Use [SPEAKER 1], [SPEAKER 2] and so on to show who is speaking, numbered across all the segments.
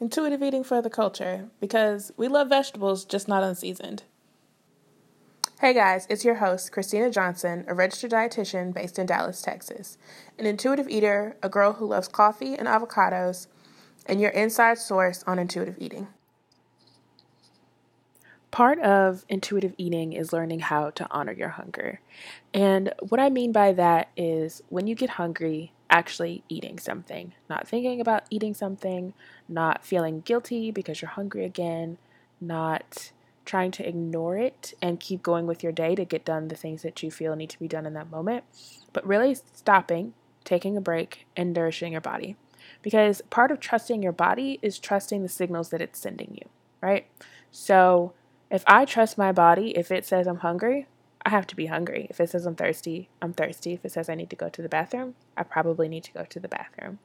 [SPEAKER 1] Intuitive eating for the culture because we love vegetables, just not unseasoned. Hey guys, it's your host, Christina Johnson, a registered dietitian based in Dallas, Texas, an intuitive eater, a girl who loves coffee and avocados, and your inside source on intuitive eating. Part of intuitive eating is learning how to honor your hunger. And what I mean by that is when you get hungry, actually eating something, not thinking about eating something, not feeling guilty because you're hungry again, not trying to ignore it and keep going with your day to get done the things that you feel need to be done in that moment, but really stopping, taking a break, and nourishing your body. Because part of trusting your body is trusting the signals that it's sending you, right? So if I trust my body, if it says I'm hungry, I have to be hungry. If it says I'm thirsty, I'm thirsty. If it says I need to go to the bathroom, I probably need to go to the bathroom.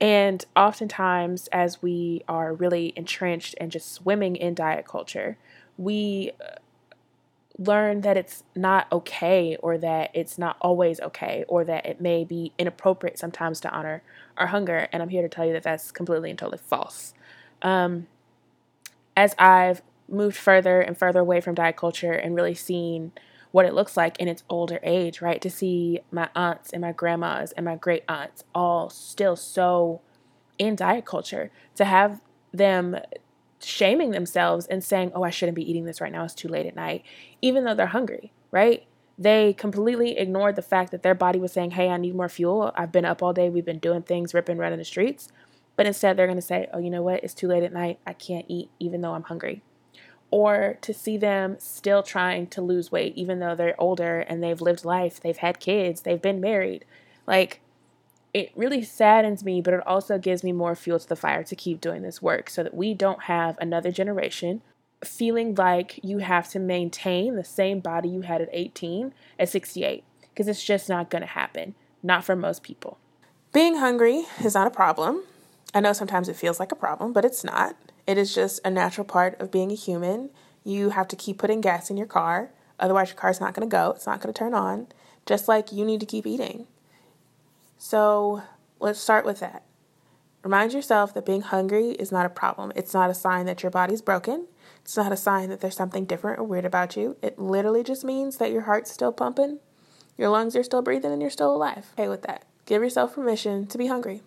[SPEAKER 1] And oftentimes, as we are really entrenched and just swimming in diet culture, we uh, learn that it's not okay or that it's not always okay or that it may be inappropriate sometimes to honor our hunger. And I'm here to tell you that that's completely and totally false. Um, as I've moved further and further away from diet culture and really seen what it looks like in its older age, right? To see my aunts and my grandmas and my great aunts all still so in diet culture, to have them shaming themselves and saying, Oh, I shouldn't be eating this right now, it's too late at night, even though they're hungry, right? They completely ignored the fact that their body was saying, Hey, I need more fuel. I've been up all day, we've been doing things, ripping, running the streets. But instead, they're going to say, Oh, you know what? It's too late at night. I can't eat, even though I'm hungry or to see them still trying to lose weight even though they're older and they've lived life, they've had kids, they've been married. Like it really saddens me, but it also gives me more fuel to the fire to keep doing this work so that we don't have another generation feeling like you have to maintain the same body you had at 18 at 68 because it's just not going to happen, not for most people. Being hungry is not a problem. I know sometimes it feels like a problem, but it's not. It is just a natural part of being a human. You have to keep putting gas in your car, otherwise, your car's not going to go, it's not going to turn on, just like you need to keep eating. So, let's start with that. Remind yourself that being hungry is not a problem. It's not a sign that your body's broken. It's not a sign that there's something different or weird about you. It literally just means that your heart's still pumping, your lungs are still breathing, and you're still alive. Okay with that. Give yourself permission to be hungry.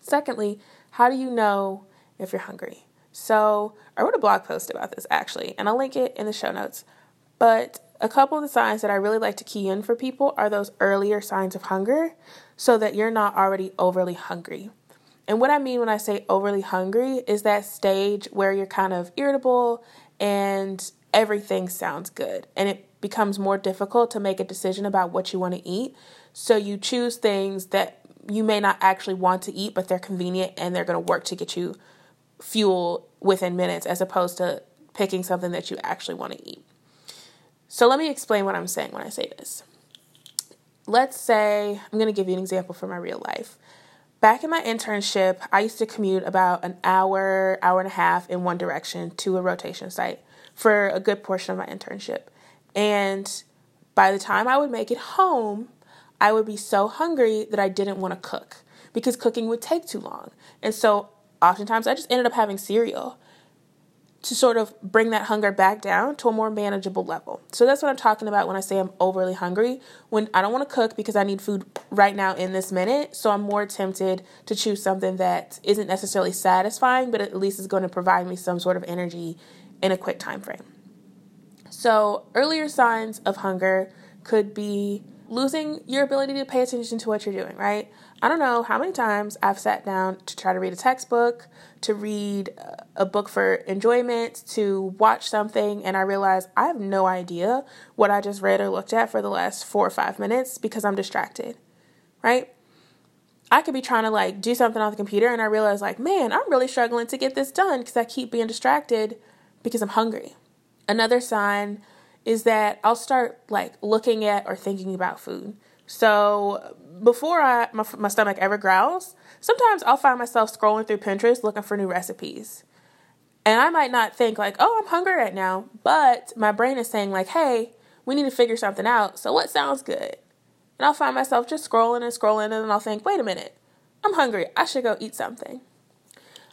[SPEAKER 1] Secondly, how do you know if you're hungry. So I wrote a blog post about this actually, and I'll link it in the show notes. But a couple of the signs that I really like to key in for people are those earlier signs of hunger so that you're not already overly hungry. And what I mean when I say overly hungry is that stage where you're kind of irritable and everything sounds good and it becomes more difficult to make a decision about what you want to eat. So you choose things that you may not actually want to eat, but they're convenient and they're going to work to get you fuel within minutes as opposed to picking something that you actually want to eat. So let me explain what I'm saying when I say this. Let's say, I'm going to give you an example from my real life. Back in my internship, I used to commute about an hour, hour and a half in one direction to a rotation site for a good portion of my internship. And by the time I would make it home, I would be so hungry that I didn't want to cook because cooking would take too long. And so oftentimes I just ended up having cereal to sort of bring that hunger back down to a more manageable level. So that's what I'm talking about when I say I'm overly hungry. When I don't want to cook because I need food right now in this minute, so I'm more tempted to choose something that isn't necessarily satisfying, but at least is going to provide me some sort of energy in a quick time frame. So, earlier signs of hunger could be losing your ability to pay attention to what you're doing, right? I don't know how many times I've sat down to try to read a textbook, to read a book for enjoyment, to watch something, and I realize I have no idea what I just read or looked at for the last four or five minutes because I'm distracted, right? I could be trying to like do something on the computer and I realize, like, man, I'm really struggling to get this done because I keep being distracted because I'm hungry. Another sign is that I'll start like looking at or thinking about food. So before I my, my stomach ever growls, sometimes I'll find myself scrolling through Pinterest looking for new recipes. And I might not think like, "Oh, I'm hungry right now," but my brain is saying like, "Hey, we need to figure something out. So what sounds good?" And I'll find myself just scrolling and scrolling and then I'll think, "Wait a minute. I'm hungry. I should go eat something."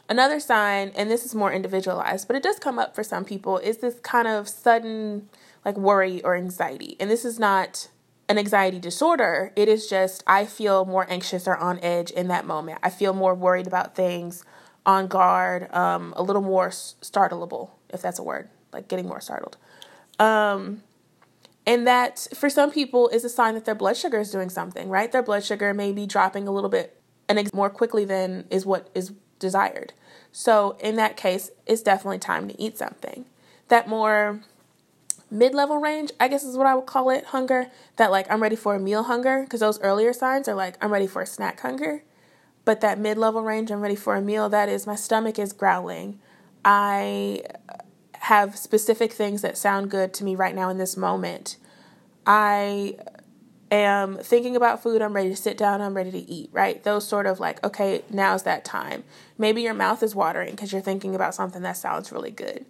[SPEAKER 1] Another sign, and this is more individualized, but it does come up for some people, is this kind of sudden like worry or anxiety. And this is not an anxiety disorder. It is just I feel more anxious or on edge in that moment. I feel more worried about things, on guard, um, a little more startleable, if that's a word, like getting more startled. Um, and that for some people is a sign that their blood sugar is doing something, right? Their blood sugar may be dropping a little bit and more quickly than is what is desired. So in that case, it's definitely time to eat something. That more mid-level range, I guess is what I would call it, hunger, that like I'm ready for a meal hunger because those earlier signs are like I'm ready for a snack hunger. But that mid-level range, I'm ready for a meal, that is my stomach is growling. I have specific things that sound good to me right now in this moment. I am thinking about food, I'm ready to sit down, I'm ready to eat, right? Those sort of like, okay, now's that time. Maybe your mouth is watering because you're thinking about something that sounds really good.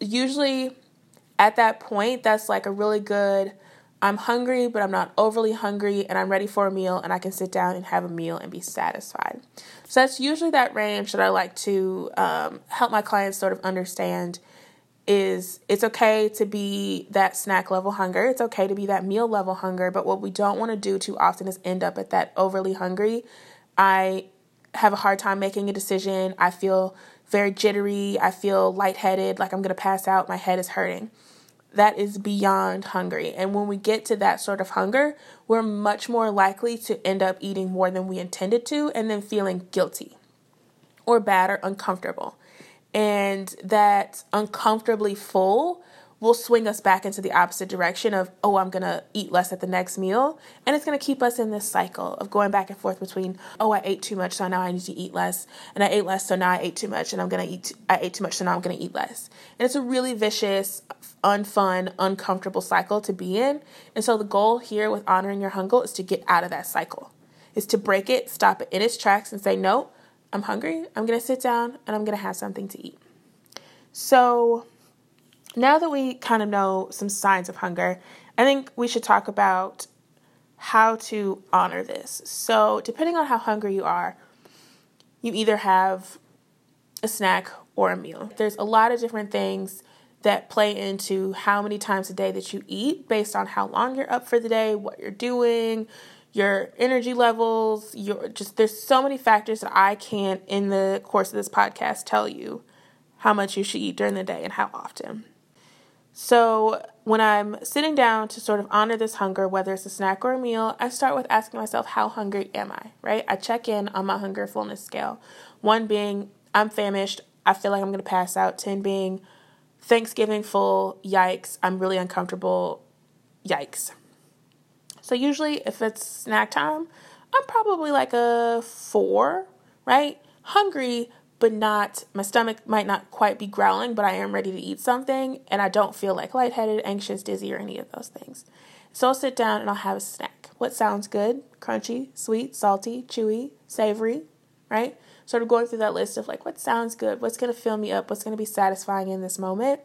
[SPEAKER 1] Usually, at that point, that's like a really good, I'm hungry, but I'm not overly hungry, and I'm ready for a meal, and I can sit down and have a meal and be satisfied. So that's usually that range that I like to um, help my clients sort of understand is it's okay to be that snack level hunger. It's okay to be that meal level hunger. But what we don't want to do too often is end up at that overly hungry. I have a hard time making a decision. I feel very jittery. I feel lightheaded, like I'm going to pass out. My head is hurting. That is beyond hungry. And when we get to that sort of hunger, we're much more likely to end up eating more than we intended to and then feeling guilty or bad or uncomfortable and that uncomfortably full will swing us back into the opposite direction of, oh, I'm going to eat less at the next meal. And it's going to keep us in this cycle of going back and forth between, oh, I ate too much, so now I need to eat less. And I ate less, so now I ate too much, and I'm going to eat, I ate too much, so now I'm going to eat less. And it's a really vicious, unfun, uncomfortable cycle to be in. And so the goal here with honoring your hunger is to get out of that cycle, is to break it, stop it in its tracks, and say, no, I'm hungry. I'm going to sit down and I'm going to have something to eat. So, now that we kind of know some signs of hunger, I think we should talk about how to honor this. So, depending on how hungry you are, you either have a snack or a meal. There's a lot of different things that play into how many times a day that you eat based on how long you're up for the day, what you're doing, your energy levels, your just there's so many factors that I can't in the course of this podcast tell you how much you should eat during the day and how often. So, when I'm sitting down to sort of honor this hunger, whether it's a snack or a meal, I start with asking myself, how hungry am I? Right? I check in on my hunger fullness scale. One being, I'm famished, I feel like I'm going to pass out. 10 being, Thanksgiving full, yikes, I'm really uncomfortable, yikes. So usually if it's snack time, I'm probably like a four, right? Hungry, but not, my stomach might not quite be growling, but I am ready to eat something, and I don't feel like lightheaded, anxious, dizzy, or any of those things. So I'll sit down and I'll have a snack. What sounds good? Crunchy, sweet, salty, chewy, savory, right? Sort of going through that list of like what sounds good, what's to fill me up, what's to be satisfying in this moment.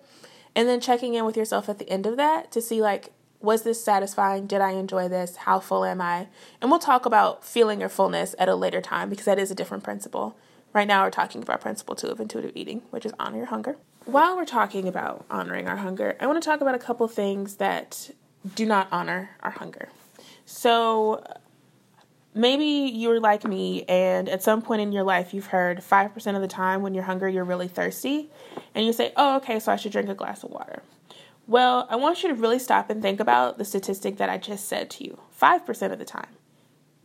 [SPEAKER 1] And then checking in with yourself at the end of that to see like was this satisfying? Did I enjoy this? How full am I? And we'll talk about feeling your fullness at a later time because that is a different principle. Right now, we're talking about principle two of intuitive eating, which is honor your hunger. While we're talking about honoring our hunger, I want to talk about a couple things that do not honor our hunger. So, maybe you're like me, and at some point in your life, you've heard 5% of the time when you're hungry, you're really thirsty, and you say, Oh, okay, so I should drink a glass of water. Well, I want you to really stop and think about the statistic that I just said to you 5% of the time.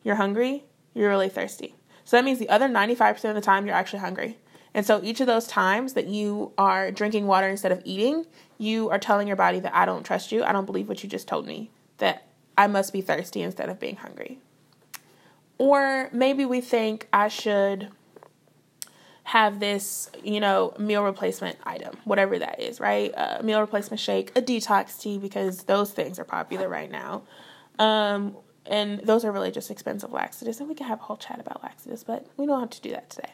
[SPEAKER 1] You're hungry, you're really thirsty. So that means the other 95% of the time you're actually hungry. And so each of those times that you are drinking water instead of eating, you are telling your body that I don't trust you. I don't believe what you just told me, that I must be thirsty instead of being hungry. Or maybe we think I should have this, you know, meal replacement item, whatever that is, right? A meal replacement shake, a detox tea, because those things are popular right now. Um, and those are really just expensive laxatives, and we can have a whole chat about laxatives, but we don't have to do that today.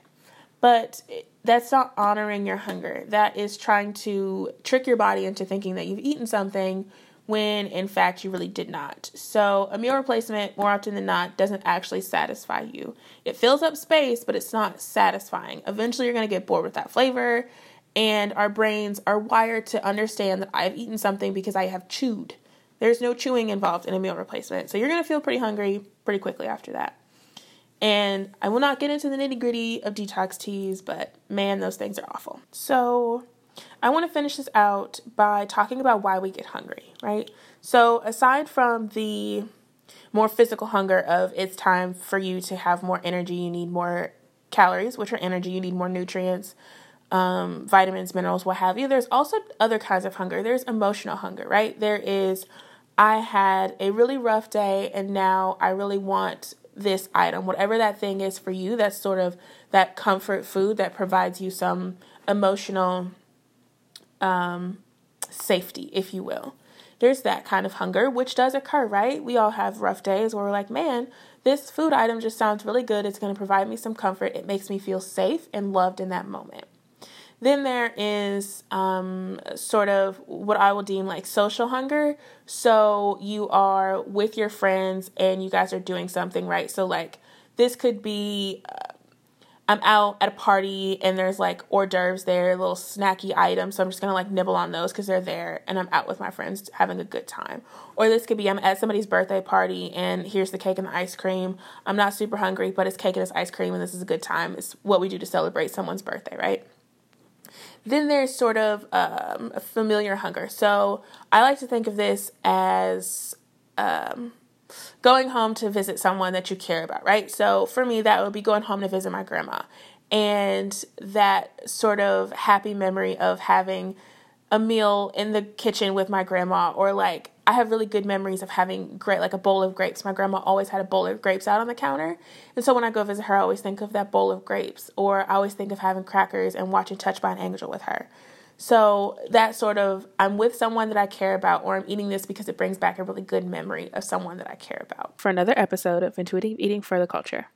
[SPEAKER 1] But that's not honoring your hunger. That is trying to trick your body into thinking that you've eaten something when in fact you really did not. So, a meal replacement, more often than not, doesn't actually satisfy you. It fills up space, but it's not satisfying. Eventually, you're going to get bored with that flavor, and our brains are wired to understand that I've eaten something because I have chewed. There's no chewing involved in a meal replacement. So, you're going to feel pretty hungry pretty quickly after that. And I will not get into the nitty gritty of detox teas, but man, those things are awful. So, I want to finish this out by talking about why we get hungry, right? So, aside from the more physical hunger of it's time for you to have more energy, you need more calories, which are energy, you need more nutrients, um, vitamins, minerals, what have you. There's also other kinds of hunger. There's emotional hunger, right? There is, I had a really rough day and now I really want this item, whatever that thing is for you. That's sort of that comfort food that provides you some emotional um, safety, if you will. There's that kind of hunger, which does occur, right? We all have rough days where we're like, man, this food item just sounds really good. It's going to provide me some comfort. It makes me feel safe and loved in that moment. Then there is um, sort of what I will deem like social hunger. So you are with your friends and you guys are doing something, right? So, like, this could be uh, I'm out at a party and there's like hors d'oeuvres there, little snacky items. So I'm just gonna like nibble on those because they're there and I'm out with my friends having a good time. Or this could be I'm at somebody's birthday party and here's the cake and the ice cream. I'm not super hungry, but it's cake and it's ice cream and this is a good time. It's what we do to celebrate someone's birthday, right? Then there's sort of um, a familiar hunger. So I like to think of this as um, going home to visit someone that you care about, right? So for me, that would be going home to visit my grandma. And that sort of happy memory of having a meal in the kitchen with my grandma, or like I have really good memories of having great, like a bowl of grapes. My grandma always had a bowl of grapes out on the counter. And so when I go visit her, I always think of that bowl of grapes, or I always think of having crackers and watching Touched by an Angel with her. So that sort of, I'm with someone that I care about, or I'm eating this because it brings back a really good memory of someone that I care about. For another episode of Intuitive Eating for the Culture.